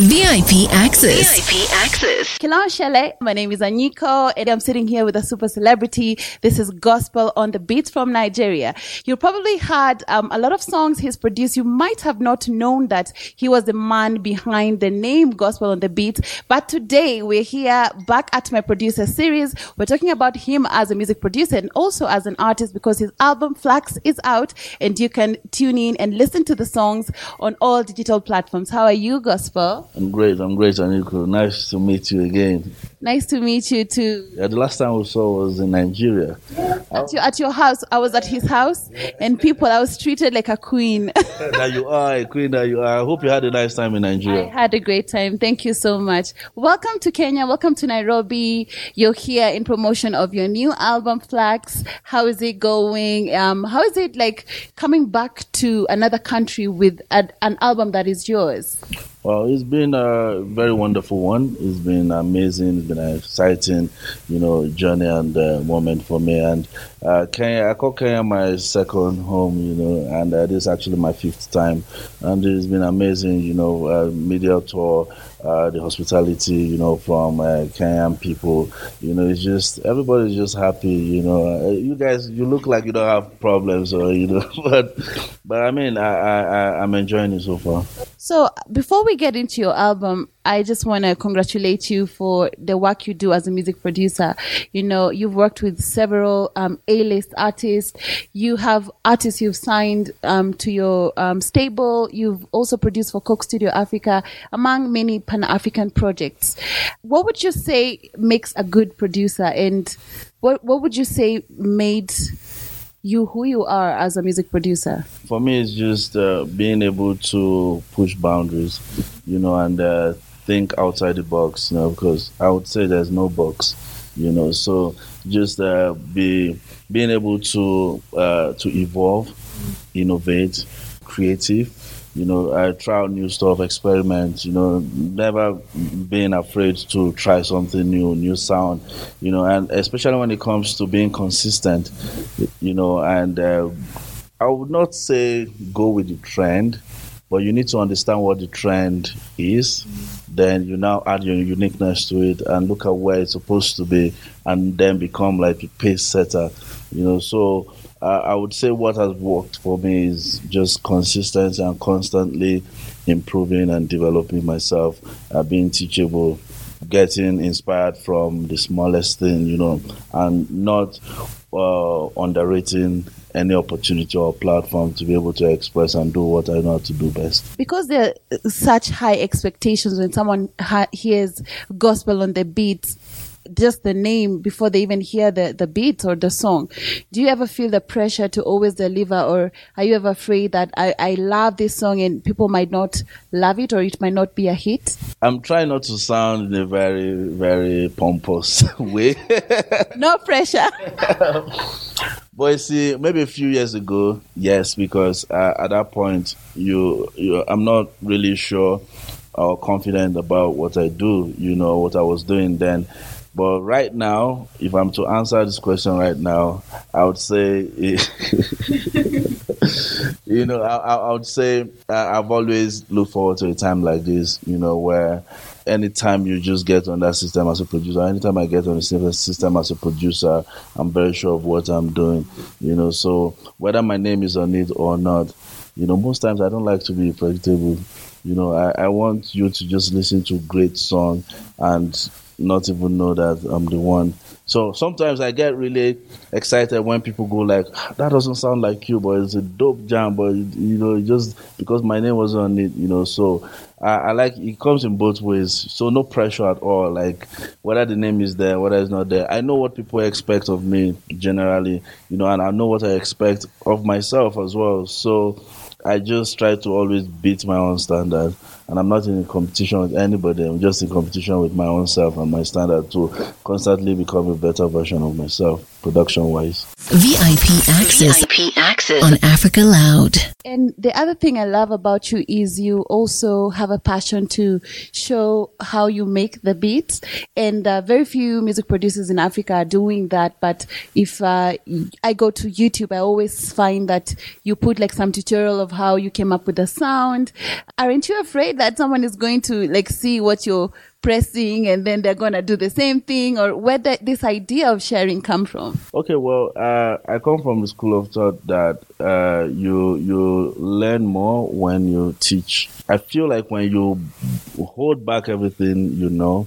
VIP Access. VIP Access. Hello, Shele. My name is Anyiko, and I'm sitting here with a super celebrity. This is GospelOnDeBeatz from Nigeria. You probably heard um, a lot of songs he's produced. You might have not known that he was the man behind the name GospelOnDeBeatz. But today we're here back at my producer series. We're talking about him as a music producer and also as an artist because his album Flux is out, and you can tune in and listen to the songs on all digital platforms. How are you, Gospel? I'm great. I'm great, Anyiko. Nice to meet you again. Nice to meet you too. Yeah, the last time we saw was in Nigeria. At your, at your house, I was at his house, and people, I was treated like a queen. that you are a queen. That you are. I hope you had a nice time in Nigeria. I had a great time. Thank you so much. Welcome to Kenya. Welcome to Nairobi. You're here in promotion of your new album, Flux. How is it going? Um, how is it like coming back to another country with a, an album that is yours? Well, it's been a very wonderful one. It's been amazing. It's been an exciting, you know, journey and uh, moment for me. And uh, Kenya, I call Kenya my second home, you know, and uh, this is actually my fifth time. And it's been amazing, you know, uh, media tour, uh, the hospitality, you know, from uh, Kenyan people. You know, it's just everybody's just happy. You know, uh, you guys, you look like you don't have problems, or you know, but but I mean, I, I, I I'm enjoying it so far. So before we get into your album, I just want to congratulate you for the work you do as a music producer. You know, you've worked with several um, A-list artists. You have artists you've signed um, to your um, stable. You've also produced for Coke Studio Africa, among many Pan-African projects. What would you say makes a good producer, and what what would you say made you who you are as a music producer? for me it's just uh, being able to push boundaries you know and uh, think outside the box you know because i would say there's no box you know. So just uh, be being able to uh, to evolve innovate creative you know i try out new stuff experiment you know never being afraid to try something new new sound you know. And especially when it comes to being consistent you know and uh, I would not say go with the trend, but you need to understand what the trend is. Then you now add your uniqueness to it and look at where it's supposed to be, and then become like a pace setter. You know, so uh, I would say what has worked for me is just consistency and constantly improving and developing myself, uh, being teachable, getting inspired from the smallest thing, you know, and not uh, underrating any opportunity or platform to be able to express and do what I know how to do best. because there are such high expectations when someone ha- hears gospel on the beat just the name before they even hear the, the beat or the song do you ever feel the pressure to always deliver or are you ever afraid that I, I love this song and people might not love it or it might not be a hit I'm trying not to sound in a very, very pompous way. no pressure But you see, maybe a few years ago, yes, because uh, at that point, you, you, I'm not really sure or confident about what I do, you know, what I was doing then. But right now, if I'm to answer this question right now, I would say, you know, I, I would say I've always looked forward to a time like this, you know, where anytime you just get on that system as a producer, anytime I get on the same system as a producer, I'm very sure of what I'm doing, you know. So whether my name is on it or not, you know, most times I don't like to be predictable. You know, I, I want you to just listen to great song and not even know that I'm the one. So sometimes I get really excited when people go like, "That doesn't sound like you, but it's a dope jam." But you know, just because my name was on it, you know. So I, I like it comes in both ways. So no pressure at all. Like whether the name is there, whether it's not there. I know what people expect of me generally, you know, and I know what I expect of myself as well. So I just try to always beat my own standard, and I'm not in competition with anybody. I'm just in competition with my own self and my standard to constantly become a better version of myself, production wise. VIP Access. VIP Access. access on Africa Loud. And the other thing I love about you is you also have a passion to show how you make the beats. And uh, very few music producers in Africa are doing that. But if uh, I go to YouTube, I always find that you put like some tutorial of how you came up with the sound. Aren't you afraid that someone is going to like see what you're pressing and then they're going to do the same thing or where did this idea of sharing come from? Okay well uh, i come from the school of thought that uh, you you learn more when you teach. I feel like when you hold back everything you know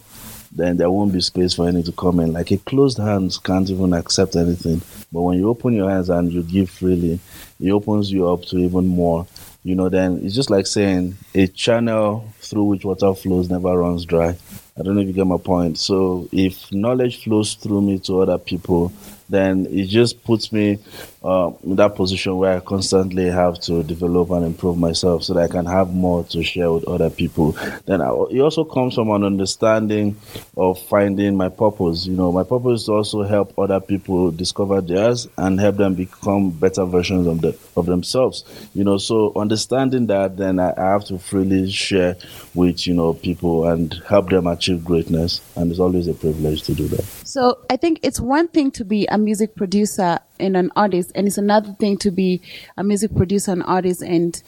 then there won't be space for any to come in. Like a closed hands can't even accept anything. But when you open your hands and you give freely it opens you up to even more you know, then it's just like saying a channel through which water flows never runs dry. I don't know if you get my point. So if knowledge flows through me to other people, then it just puts me uh, in that position where I constantly have to develop and improve myself so that I can have more to share with other people. Then I, it also comes from an understanding of finding my purpose. You know, my purpose is to also help other people discover theirs and help them become better versions of, the, of themselves. You know, so understanding that, then I, I have to freely share with, you know, people and help them achieve greatness. And it's always a privilege to do that. So I think it's one thing to be a music producer and an artist, and it's another thing to be a music producer and artist, and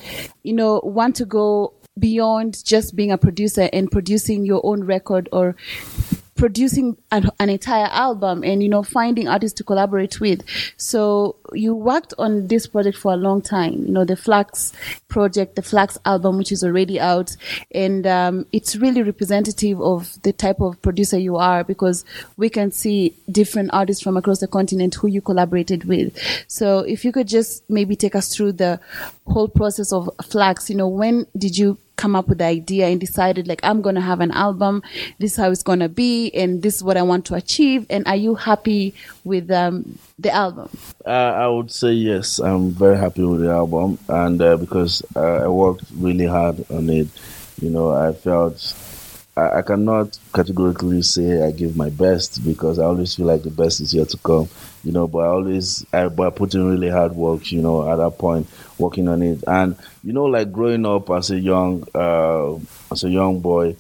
you know want to go beyond just being a producer and producing your own record or producing an, an, entire album and you know finding artists to collaborate with. So you worked on this project for a long time you know the Flux project the Flux album which is already out. And um, it's really representative of the type of producer you are because we can see different artists from across the continent who you collaborated with. So if you could just maybe take us through the whole process of Flux you know when did you come up with the idea and decided like I'm to have an album. This is how it's to be, and this is what I want to achieve. And are you happy with um, the album? Uh, I would say yes. I'm very happy with the album, and uh, because uh, I worked really hard on it, you know, I felt I, I, cannot categorically say I give my best because I always feel like the best is yet to come. You know, but I always I but I put in really hard work. You know, at that point, working on it, and you know, like growing up as a young uh, as a young boy,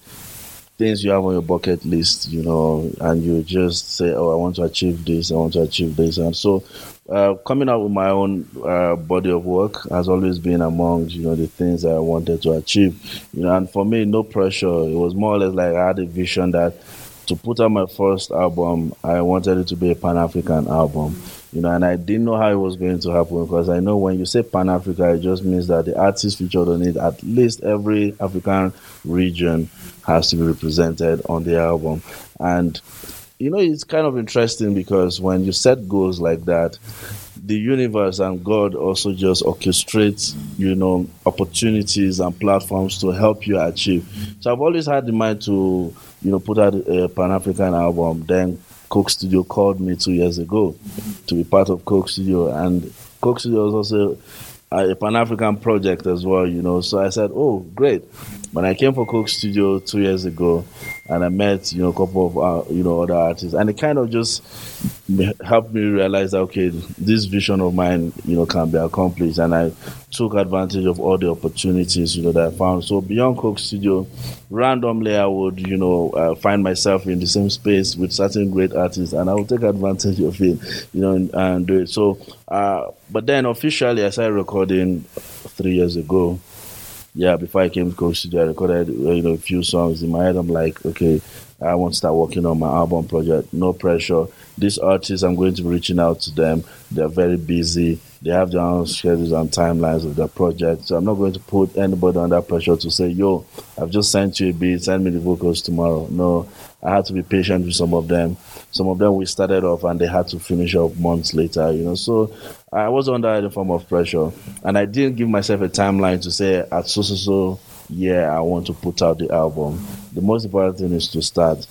things you have on your bucket list, you know, and you just say, "Oh, I want to achieve this. I want to achieve this," and so uh, coming out with my own uh, body of work has always been among you know the things that I wanted to achieve. You know, and for me, no pressure. It was more or less like I had a vision that to put out my first album, I wanted it to be a Pan African album. You know, and I didn't know how it was going to happen because I know when you say Pan Africa, it just means that the artists featured on it, at least every African region has to be represented on the album. And you know, it's kind of interesting because when you set goals like that, the universe and God also just orchestrates, you know, opportunities and platforms to help you achieve. So I've always had the mind to, you know, put out a Pan African album. Then Coke Studio called me two years ago to be part of Coke Studio, and Coke Studio was also uh, a Pan African project as well, you know. So I said, "Oh, great!" When I came for Coke Studio two years ago, and I met you know a couple of uh, you know other artists, and it kind of just helped me realize that okay, this vision of mine you know can be accomplished, and I took advantage of all the opportunities you know that I found. So beyond Coke Studio, randomly I would you know uh, find myself in the same space with certain great artists, and I would take advantage of it, you know, and, and do it. So, uh, but then officially I started recording three years ago yeah, before I came to Coke Studio, I recorded you know a few songs in my head. I'm like, okay, I want to start working on my album project. No pressure. These artists, I'm going to be reaching out to them. They're very busy. They have their own schedules and timelines of their project. So I'm not going to put anybody under pressure to say, yo, I've just sent you a beat, send me the vocals tomorrow. No, I had to be patient with some of them. Some of them we started off and they had to finish up months later, you know. So I was under any form of pressure. And I didn't give myself a timeline to say at so so so yeah, I want to put out the album. The most important thing is to start,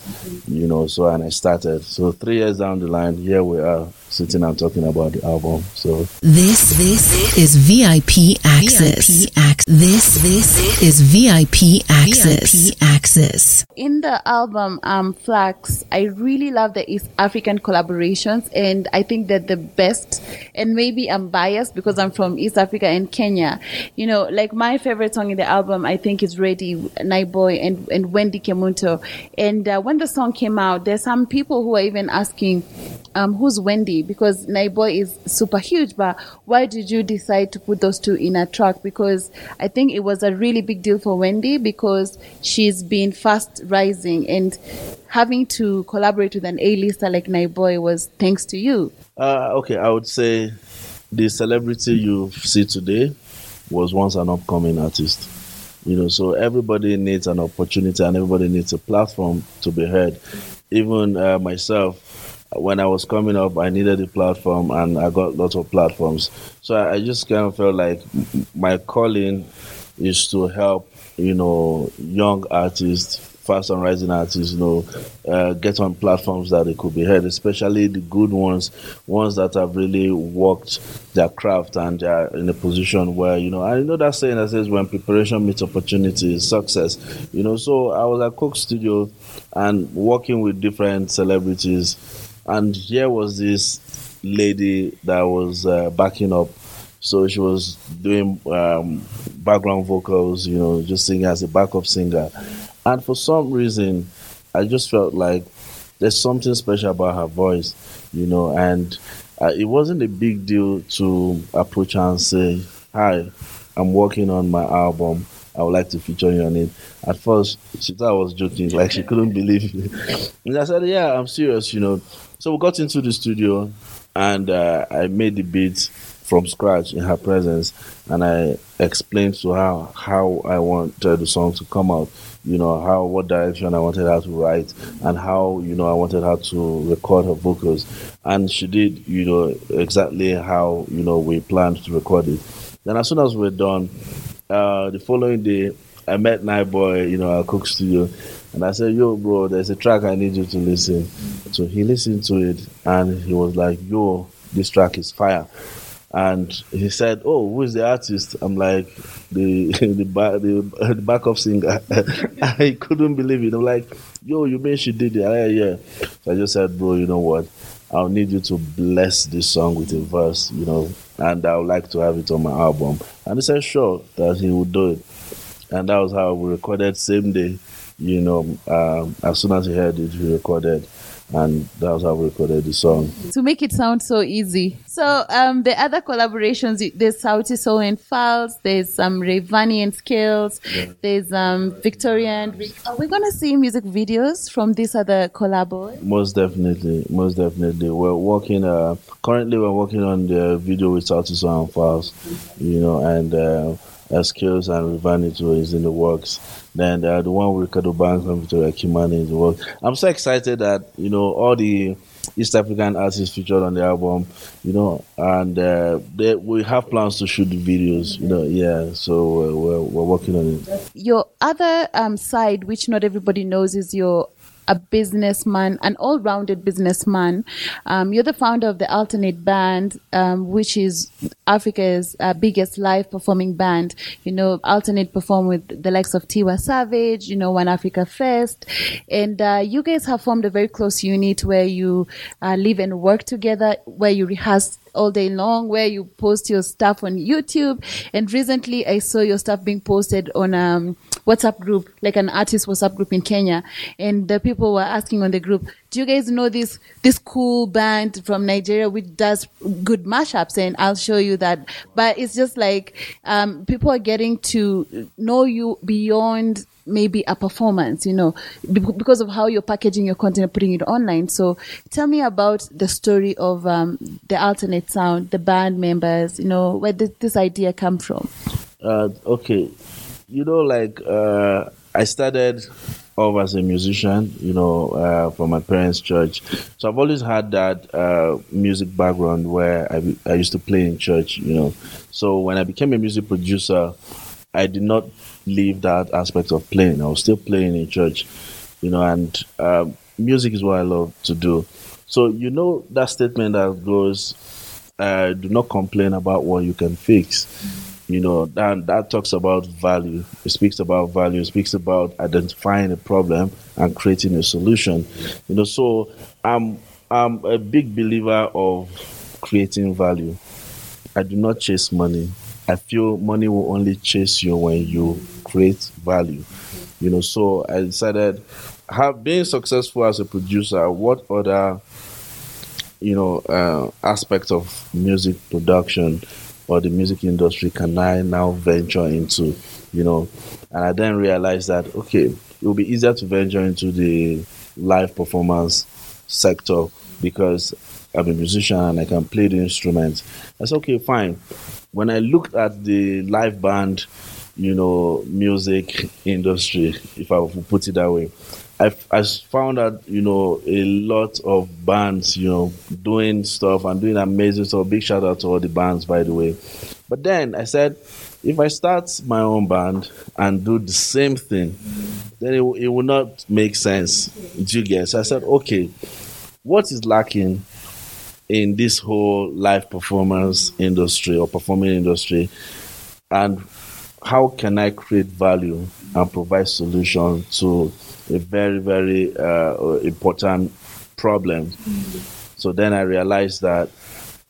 you know. So, and I started. So, three years down the line, here we are sitting and talking about the album. So, this this is VIP access. VIP access. This this is VIP access. VIP access. In the album um, Flux, I really love the East African collaborations, and I think that the best. And maybe I'm biased because I'm from East Africa and Kenya. You know, like my favorite song in the album, I think is "Ready" Naiboi and and Kemunto. And uh, when the song came out, there's some people who are even asking, um, "Who's Wendy?" Because Naiboi is super huge, but why did you decide to put those two in a track? Because I think it was a really big deal for Wendy because she's been fast rising and having to collaborate with an A-lister like Naiboi was thanks to you. Uh, okay, I would say the celebrity you see today was once an upcoming artist. You know, so everybody needs an opportunity and everybody needs a platform to be heard. Even uh, myself, when I was coming up, I needed a platform and I got lots of platforms. So I, I just kind of felt like my calling is to help, you know, young artists fast and rising artists, you know, uh, get on platforms that they could be heard, especially the good ones, ones that have really worked their craft and they are in a position where, you know, I know that saying that says when preparation meets opportunity is success, you know. So I was at Coke Studio and working with different celebrities, and here was this lady that was uh, backing up so she was doing um, background vocals, you know, just singing as a backup singer. And for some reason, I just felt like there's something special about her voice, you know, and uh, it wasn't a big deal to approach her and say, Hi, I'm working on my album. I would like to feature you on it. At first, she thought I was joking, like she couldn't believe it. And I said, Yeah, I'm serious, you know. So we got into the studio and uh, I made the beats from scratch in her presence and I explained to her how I wanted the song to come out you know, how what direction I wanted her to write and how, you know, I wanted her to record her vocals. And she did, you know, exactly how, you know, we planned to record it. Then as soon as we're done, uh, the following day I met Naiboi, you know, at Coke Studio, and I said, Yo, bro, there's a track I need you to listen. So he listened to it and he was like, Yo, this track is fire. And he said, "Oh, who is the artist?" I'm like, "The the, the, the backup singer." I couldn't believe it. I'm like, "Yo, you mean she did it?" Yeah, yeah. So I just said, "Bro, you know what? I'll need you to bless this song with a verse, you know, and I would like to have it on my album." And he said, "Sure," that he would do it. And that was how we recorded same day. You know, um, as soon as he heard it, we recorded and that was how we recorded the song. To make it sound so easy. So um, the other collaborations, there's Sauti Sol and Falz, there's um, Rayvanny and Skales, yeah. there's um, Victoria and Are we going to see music videos from these other collabos? Most definitely, most definitely. We're working, uh, currently we're working on the video with Sauti Sol and Falz, you know, and uh, Skales and Rivanito is in the works. Then uh, the one with Ricardo Banks and Victoria Kimani is works. I'm so excited that, you know, all the East African artists featured on the album, you know, and uh, they, we have plans to shoot the videos, you know, yeah, so uh, we're, we're working on it. Your other um, side, which not everybody knows, is your a businessman, an all-rounded businessman. Um, you're the founder of the Alternate Band, um, which is Africa's uh, biggest live performing band. You know, Alternate perform with the likes of Tiwa Savage, you know, One Africa Fest, and uh, you guys have formed a very close unit where you uh, live and work together, where you rehearse all day long where you post your stuff on YouTube. And recently I saw your stuff being posted on um, WhatsApp group, like an artist WhatsApp group in Kenya. And the people were asking on the group, do you guys know this, this cool band from Nigeria which does good mashups? And I'll show you that. But it's just like, um, people are getting to know you beyond maybe a performance, you know, because of how you're packaging your content and putting it online. So tell me about the story of um, the alternate sound, the band members, you know, where did this idea come from? Uh, okay you know, like uh, I started off as a musician, you know, uh, from my parents' church. So I've always had that uh, music background where I, I used to play in church, you know. So when I became a music producer, I did not leave that aspect of playing. I was still playing in church, you know, and uh, music is what I love to do. So you know that statement that goes, uh, "Do not complain about what you can fix." you know, that, that talks about value. It speaks about value. It speaks about identifying a problem and creating a solution. You know, so I'm, I'm a big believer of creating value. I do not chase money. I feel money will only chase you when you create value. You know, so I decided, have being successful as a producer, what other, you know, uh, aspects of music production or the music industry can I now venture into? You know, and I then realized that okay, it will be easier to venture into the live performance sector because I'm a musician and I can play the instrument. Said, okay, fine. When I looked at the live band, you know, music industry, if I would put it that way, I, I found out, you know, a lot of bands, you know, doing stuff and doing amazing stuff. Big shout out to all the bands, by the way. But then I said, if I start my own band and do the same thing, then it, it will not make sense. Do you? So I said, okay, what is lacking in this whole live performance industry or performing industry and how can I create value and provide solution to a very, very uh, important problem? So then I realized that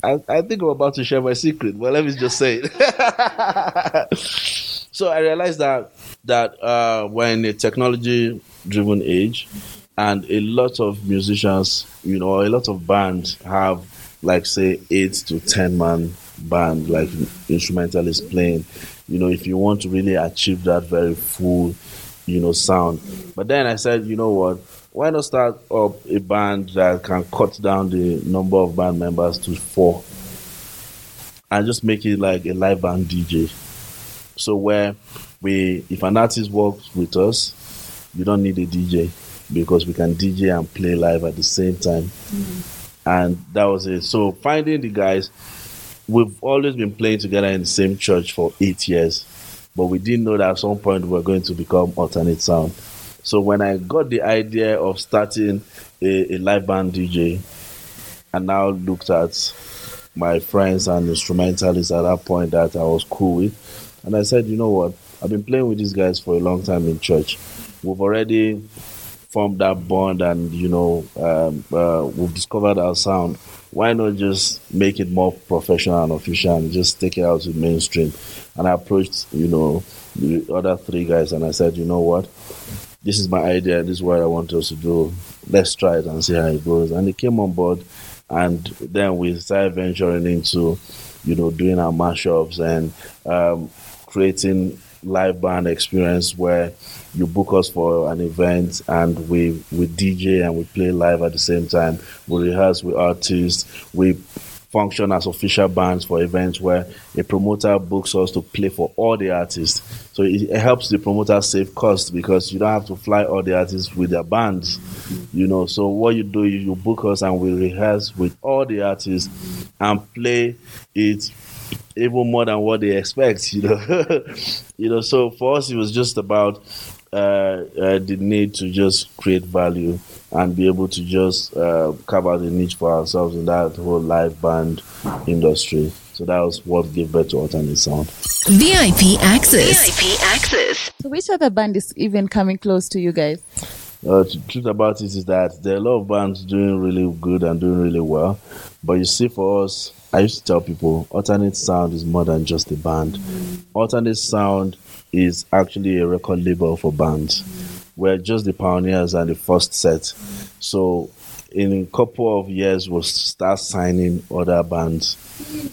I, I, think I'm about to share my secret, but let me just say it. so I realized that that uh, a technology-driven age, and a lot of musicians, you know, a lot of bands have like say eight to ten man band, like instrumentalists playing. You know, if you want to really achieve that very full, you know, sound. But then I said, you know what? Why not start up a band that can cut down the number of band members to four and just make it like a live band DJ? So where we, if an artist works with us, you don't need a DJ because we can DJ and play live at the same time. Mm-hmm and that was it. So finding the guys, we've always been playing together in the same church for eight years, but we didn't know that at some point we were going to become alternate sound. So when I got the idea of starting a, a live band DJ, and now looked at my friends and instrumentalists at that point that I was cool with, and I said, you know what, I've been playing with these guys for a long time in church. We've already formed that bond and you know um, uh, we've discovered our sound why not just make it more professional and official and just take it out to mainstream and i approached you know the other three guys? And i said you know what? This is my idea. This is what i want us to do. Let's try it and see how it goes. And they came on board and then we started venturing into you know doing our mashups and um, creating live band experience where you book us for an event and we we DJ and we play live at the same time. We rehearse with artists. We function as official bands for events where a promoter books us to play for all the artists. So it, it helps the promoter save costs because you don't have to fly all the artists with their bands, you know. So what you do, is you book us and we rehearse with all the artists and play it even more than what they expect, you know. you know, so for us, it was just about uh, uh, the need to just create value and be able to just uh, cover the niche for ourselves in that whole live band industry. So that was what gave birth to Alternate Sound. VIP access. VIP access. So which other band is even coming close to you guys? Uh, the truth about it is that there are a lot of bands doing really good and doing really well. But you see, for us, I used to tell people alternate sound is more than just a band. Alternate sound is actually a record label for bands. We're just the pioneers and the first set. So in a couple of years we'll start signing other bands.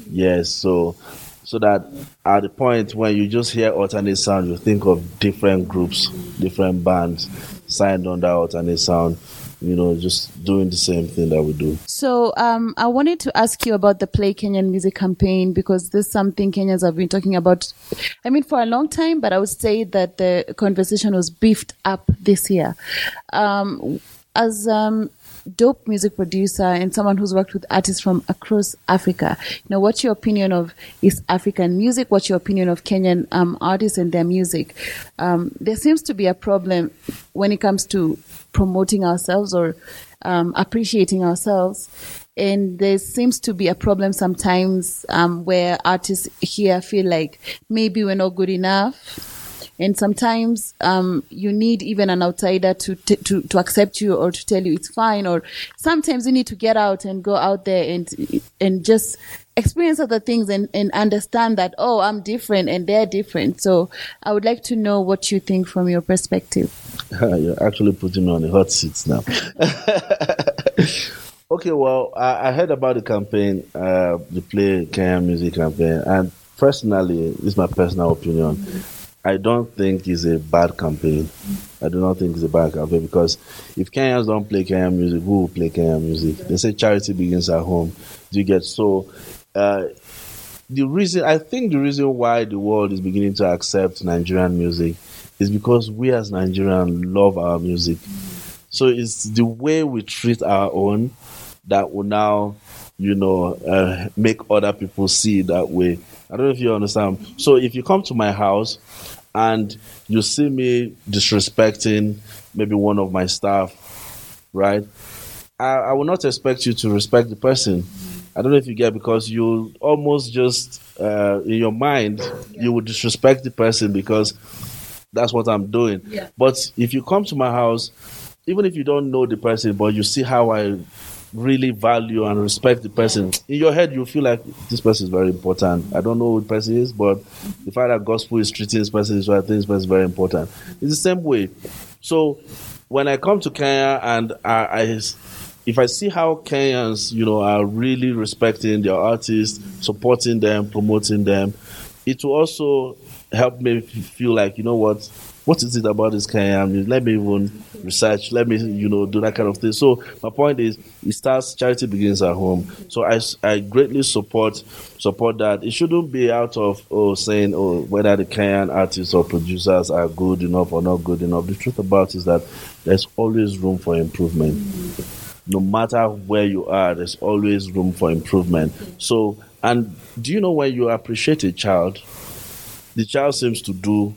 Yes, so so that at the point when you just hear alternate sound, you think of different groups, different bands signed under alternate sound you know, just doing the same thing that we do. So, um, I wanted to ask you about the Play Kenyan Music campaign because this is something Kenyans have been talking about. I mean, for a long time, but I would say that the conversation was beefed up this year. Um, as um, dope music producer and someone who's worked with artists from across Africa. You know, what's your opinion of East African music? What's your opinion of Kenyan um, artists and their music? Um, there seems to be a problem when it comes to promoting ourselves or um, appreciating ourselves and there seems to be a problem sometimes um, where artists here feel like maybe we're not good enough and sometimes um, you need even an outsider to, t- to to accept you or to tell you it's fine or sometimes you need to get out and go out there and and just experience other things and, and understand that oh i'm different and they're different. So i would like to know what you think from your perspective. You're actually putting me on the hot seats now. Okay well I, I, heard about the campaign uh, the play Kenya music campaign and personally is my personal opinion. mm-hmm I don't think it's a bad campaign. I do not think it's a bad campaign because if Kenyans don't play Kenyan music, who will play Kenyan music? They say charity begins at home. Do you get so? Uh, the reason I think the reason why the world is beginning to accept Nigerian music is because we as Nigerians love our music. So it's the way we treat our own that will now, you know, uh, make other people see that way. I don't know if you understand. So if you come to my house and you see me disrespecting maybe one of my staff, right? I, I will not expect you to respect the person. I don't know if you get because you almost just uh, in your mind you would disrespect the person because that's what I'm doing. Yeah. But if you come to my house, even if you don't know the person, but you see how I really value and respect the person, in your head you feel like this person is very important. I don't know who the person is, but the fact that gospel is treating this person is I think this person is very important. It's the same way. So when I come to Kenya and I, I if I see how Kenyans, you know, are really respecting their artists, supporting them, promoting them, it will also help me feel like, you know what, what is it about this Kenyan Let me even research. Let me, you know, do that kind of thing. So my point is, it starts. Charity begins at home. So I, I greatly support support that. It shouldn't be out of oh saying oh whether the Kenyan artists or producers are good enough or not good enough. The truth about is that there's always room for improvement. No matter where you are, there's always room for improvement. So, and do you know when you appreciate a child, the child seems to do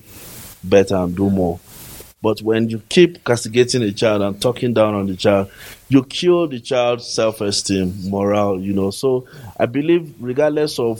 better and do more. But when you keep castigating a child and talking down on the child, you kill the child's self esteem, morale, you know. So I believe regardless of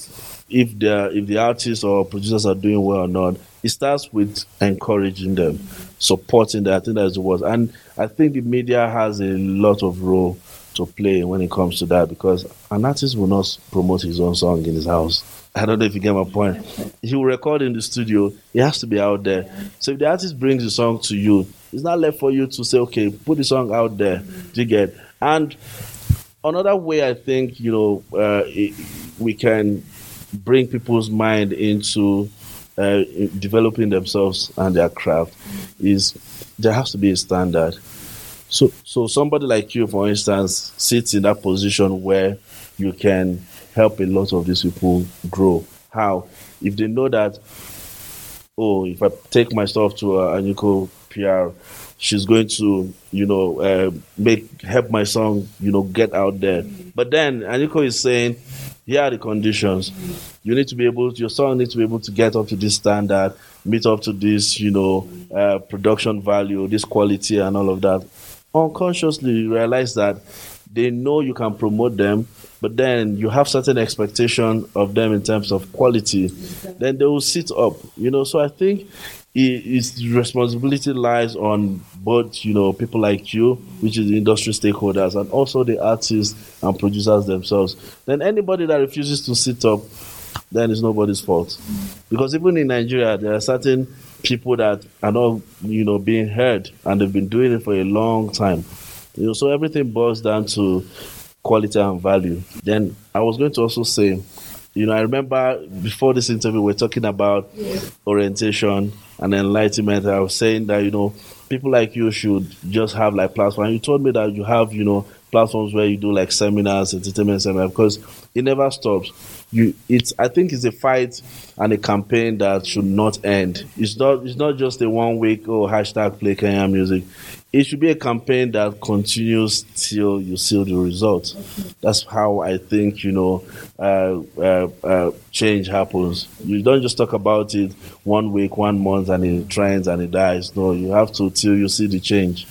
if the if the artists or producers are doing well or not, it starts with encouraging them, supporting them. I think that's the word. And I think the media has a lot of role to play when it comes to that because an artist will not promote his own song in his house. I don't know if you get my point. He will record in the studio. He has to be out there. So if the artist brings the song to you, it's not left for you to say, okay, put the song out there. Do you get? And another way I think you know uh, it, we can bring people's mind into uh, developing themselves and their craft is there has to be a standard. So, so somebody like you, for instance, sits in that position where you can help a lot of these people grow. How? If they know that, oh, if I take myself to uh, Anyiko PR, she's going to, you know, uh, make help my song, you know, get out there. But then Anyiko is saying, here are the conditions. You need to be able, to, your song needs to be able to get up to this standard, meet up to this, you know, uh, production value, this quality, and all of that. Unconsciously, you realize that they know you can promote them, but then you have certain expectation of them in terms of quality. Then they will sit up, you know. So I think its responsibility lies on both, you know, people like you, which is the industry stakeholders, and also the artists and producers themselves. Then anybody that refuses to sit up, then it's nobody's fault. Because even in Nigeria, there are certain people that are not, you know, being heard, and they've been doing it for a long time. You know, so everything boils down to quality and value. Then I was going to also say, you know, I remember before this interview, we are talking about yeah. orientation and enlightenment. I was saying that, you know, people like you should just have like platforms. You told me that you have, you know, platforms where you do like seminars, entertainment seminars, because it never stops. You, it's, I think it's a fight and a campaign that should not end. It's not, it's not just a one week, oh, hashtag play Kenya music it should be a campaign that continues till you see the results. That's how I think you know uh, uh, uh, change happens. You don't just talk about it one week, one month, and it trends and it dies. No, you have to till you see the change.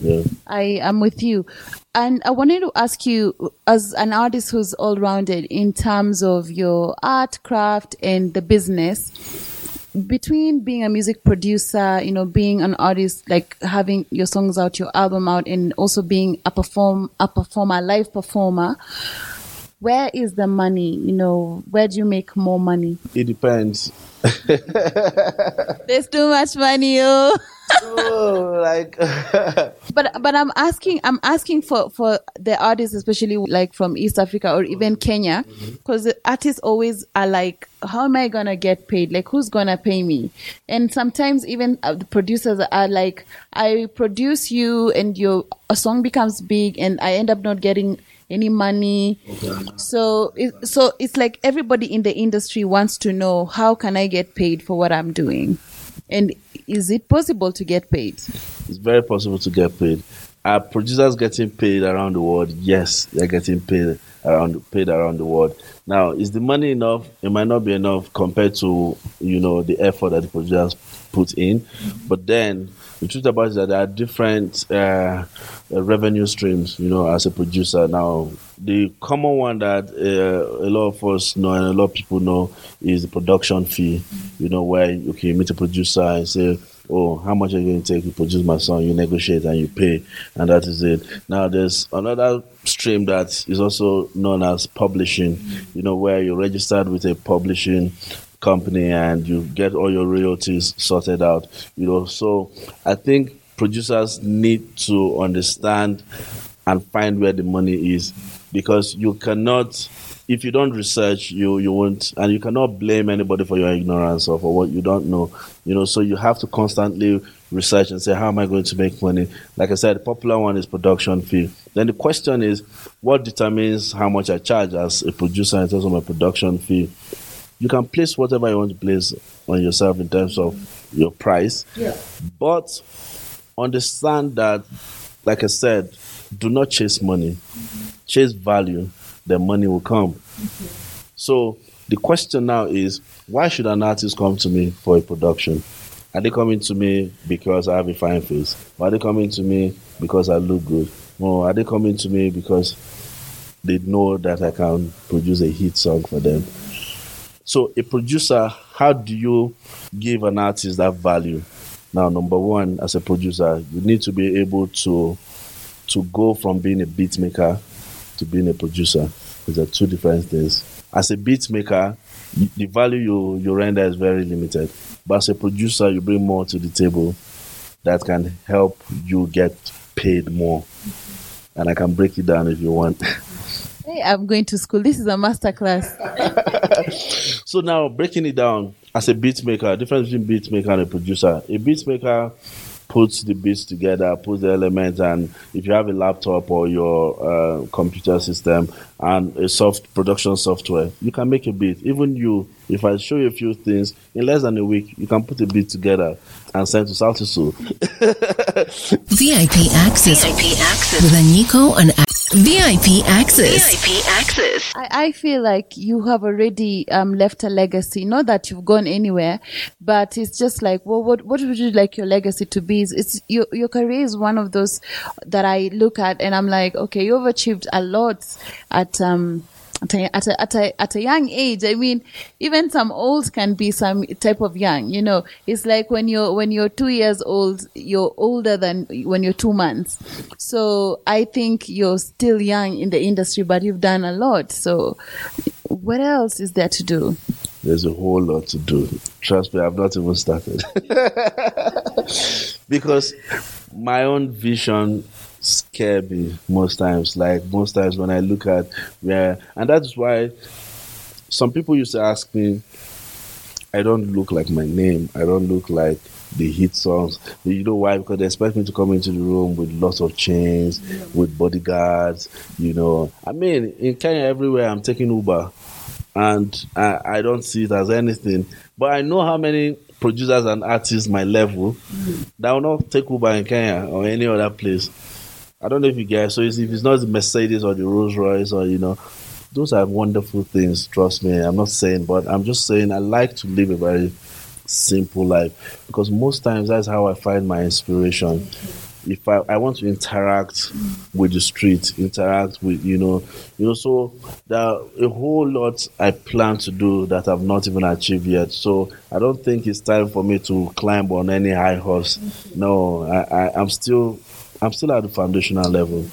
Yeah. I am with you. And I wanted to ask you, as an artist who's all rounded in terms of your art, craft, and the business, between being a music producer, you know, being an artist, like having your songs out, your album out, and also being a perform a performer, live performer, where is the money? You know, where do you make more money? It depends. There's too much money, oh. oh, like but but I'm asking I'm asking for for the artists, especially like from East Africa or even Kenya, because the artists always are like, how am I gonna get paid? Like, who's gonna pay me? And sometimes even uh, the producers are like, I produce you, and your a song becomes big, and I end up not getting any money. So it, so it's like everybody in the industry wants to know how can I get paid for what I'm doing, and is it possible to get paid? it's very possible to get paid. Are producers getting paid around the world? Yes, they're getting paid around paid around the world. Now, is the money enough? It might not be enough compared to you know the effort that the producers put in. But then the truth about is that there are different uh, revenue streams. You know, as a producer now, the common one that uh, a lot of us know and a lot of people know is the production fee. You know, where okay, you meet a producer and say oh, how much are you going to take to produce my song? You negotiate and you pay, and that is it. Now, there's another stream that is also known as publishing, you know, where you're registered with a publishing company and you get all your royalties sorted out, you know. So I think producers need to understand and find where the money is because you cannot if you don't research you you won't and you cannot blame anybody for your ignorance or for what you don't know you know. So you have to constantly research and say how am i going to make money? Like i said the popular one is production fee. Then the question is what determines how much i charge as a producer in terms of my production fee you can place whatever you want to place on yourself in terms of your price. Yeah. but understand that like i said do not chase money. Chase value. Then money will come. Mm-hmm. So the question now is why should an artist come to me for a production? Are they coming to me because i have a fine face? Or are they coming to me because i look good? Or are they coming to me because they know that i can produce a hit song for them so a producer how do you give an artist that value? Now number one as a producer you need to be able to to go from being a beat maker to being a producer. Because they're two different things. As a beat maker the value you, you render is very limited. But as a producer you bring more to the table that can help you get paid more. And i can break it down if you want. Hey, I'm going to school. This is a master class. So now breaking it down as a beat maker, difference between beat maker and a producer. A beat maker puts the beats together, puts the elements, and if you have a laptop or your uh, computer system and a soft production software, you can make a beat. Even you, if I show you a few things in less than a week, you can put a beat together and send to Sauti Sol. VIP access. VIP access. With Anyiko and A- VIP access. VIP access. I, I feel like you have already um, left a legacy. Not that you've gone anywhere, but it's just like, well, what what would you like your legacy to be? It's, it's your your career is one of those that I look at and I'm like, okay, you've achieved a lot at um at a, at a, at a, at a young age. I mean, even some old can be some type of young, you know, it's like when you're, when you're two years old, you're older than when you're two months. So I think you're still young in the industry, but you've done a lot. So what else is there to do? There's a whole lot to do. Trust me, I've not even started. because my own vision scare me most times. Like most times when I look at where, and that's why some people used to ask me, I don't look like my name. I don't look like the hit songs. You know why? Because they expect me to come into the room with lots of chains, with bodyguards. You know, I mean, in Kenya, everywhere I'm taking Uber, and I, I don't see it as anything. But I know how many producers and artists my level that will not take Uber in Kenya or any other place. I don't know if you guys. So it's, if it's not the Mercedes or the Rolls Royce or you know, those are wonderful things. Trust me. I'm not saying, but I'm just saying I like to live a very simple life because most times that's how I find my inspiration. if I, I want to interact with the street, interact with you know, you know, so there are a whole lot I plan to do that I've not even achieved yet. So I don't think it's time for me to climb on any high horse. No, I, I I'm still I'm still at the foundational level.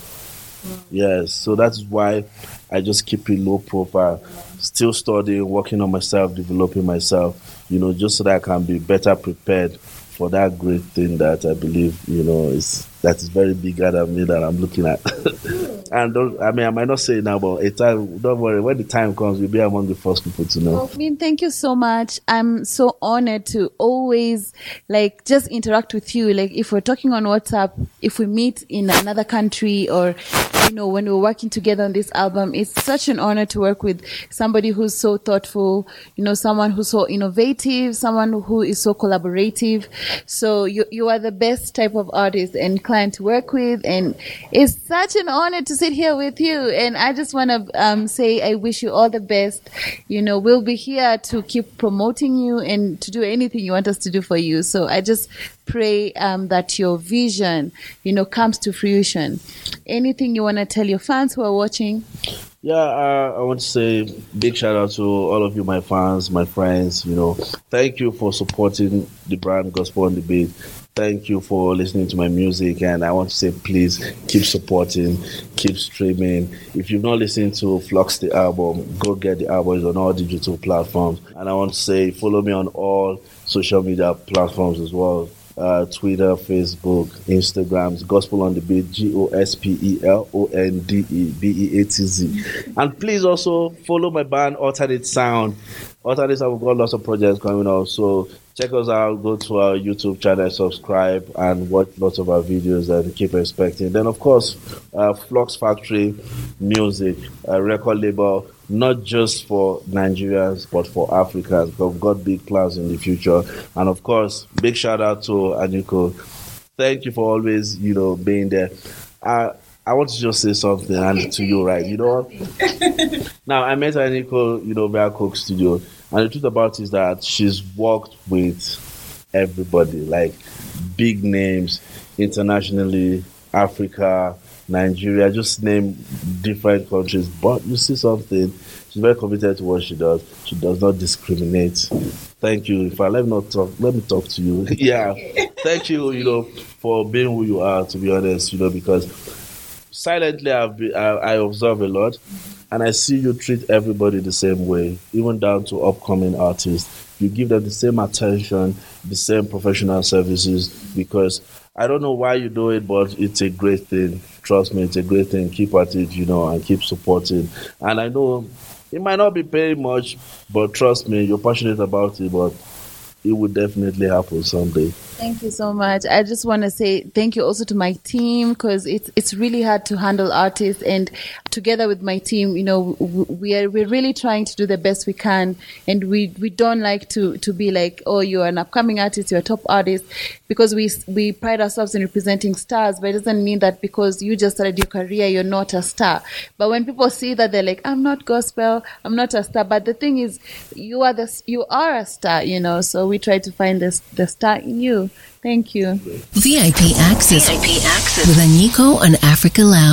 Yes, so that's why I just keep it low profile, still studying, working on myself, developing myself, you know, just so that I can be better prepared for that great thing that I believe, you know, is that is very bigger than me that I'm looking at. and don't, I mean, I might not say it now, but a time, don't worry, when the time comes, you'll be among the first people to know. I mean, thank you so much. I'm so honored to always like just interact with you. Like if we're talking on WhatsApp, if we meet in another country or you know, when we're working together on this album, it's such an honor to work with somebody who's so thoughtful, you know, someone who's so innovative, someone who is so collaborative. So you, you are the best type of artist and client to work with. And it's such an honor to sit here with you. And I just want to um, say I wish you all the best. You know, we'll be here to keep promoting you and to do anything you want us to do for you. So I just pray um, that your vision, you know, comes to fruition. Anything you want to tell your fans who are watching? Yeah, uh, I want to say big shout out to all of you, my fans, my friends. You know, thank you for supporting the brand GospelOnDeBeatz. Thank you for listening to my music, and I want to say please keep supporting, keep streaming. If you've not listened to Flux the album, go get the album. It's on all digital platforms, and I want to say follow me on all social media platforms as well uh, Twitter, Facebook, Instagrams, GospelOnDeBeatz, G O S P E L O N D E B E A T Z. And please also follow my band Alternate Sound. Alternate Sound, we've got lots of projects coming out. So check us out, go to our YouTube channel, subscribe, and watch lots of our videos and keep expecting. Then, of course, uh, Flux Factory Music, a record label not just for Nigerians but for Africans. We've got big plans in the future, and of course, big shout out to Anyiko. Thank you for always, you know, being there. I I want to just say something and to you, right? You know, now I met Anyiko, you know, via Coke Studio, and the truth about it is that she's worked with everybody, like big names internationally, Africa, Nigeria, just name different countries. But you see something, she's very committed to what she does. She does not discriminate. Thank you. If I let me not talk, let me talk to you. yeah. Thank you, you know, for being who you are, to be honest, you know, because silently I've been, I, I observe a lot and I see you treat everybody the same way, even down to upcoming artists. You give them the same attention, the same professional services because I don't know why you do it, but it's a great thing. Trust me, it's a great thing. Keep at it, you know, and keep supporting. And I know it might not be paying much, but trust me, you're passionate about it, but it will definitely happen someday. Thank you so much. I just want to say thank you also to my team because it's it's really hard to handle artists and together with my team, you know, we are we're really trying to do the best we can and we we don't like to to be like, oh, you're an upcoming artist, you're a top artist because we we pride ourselves in representing stars, but it doesn't mean that because you just started your career, you're not a star. But when people see that, they're like, I'm not gospel, I'm not a star. But the thing is, you are the you are a star, you know. So we try to find the the star in you. Thank you. VIP access. VIP access with Anyiko on Africa Loud.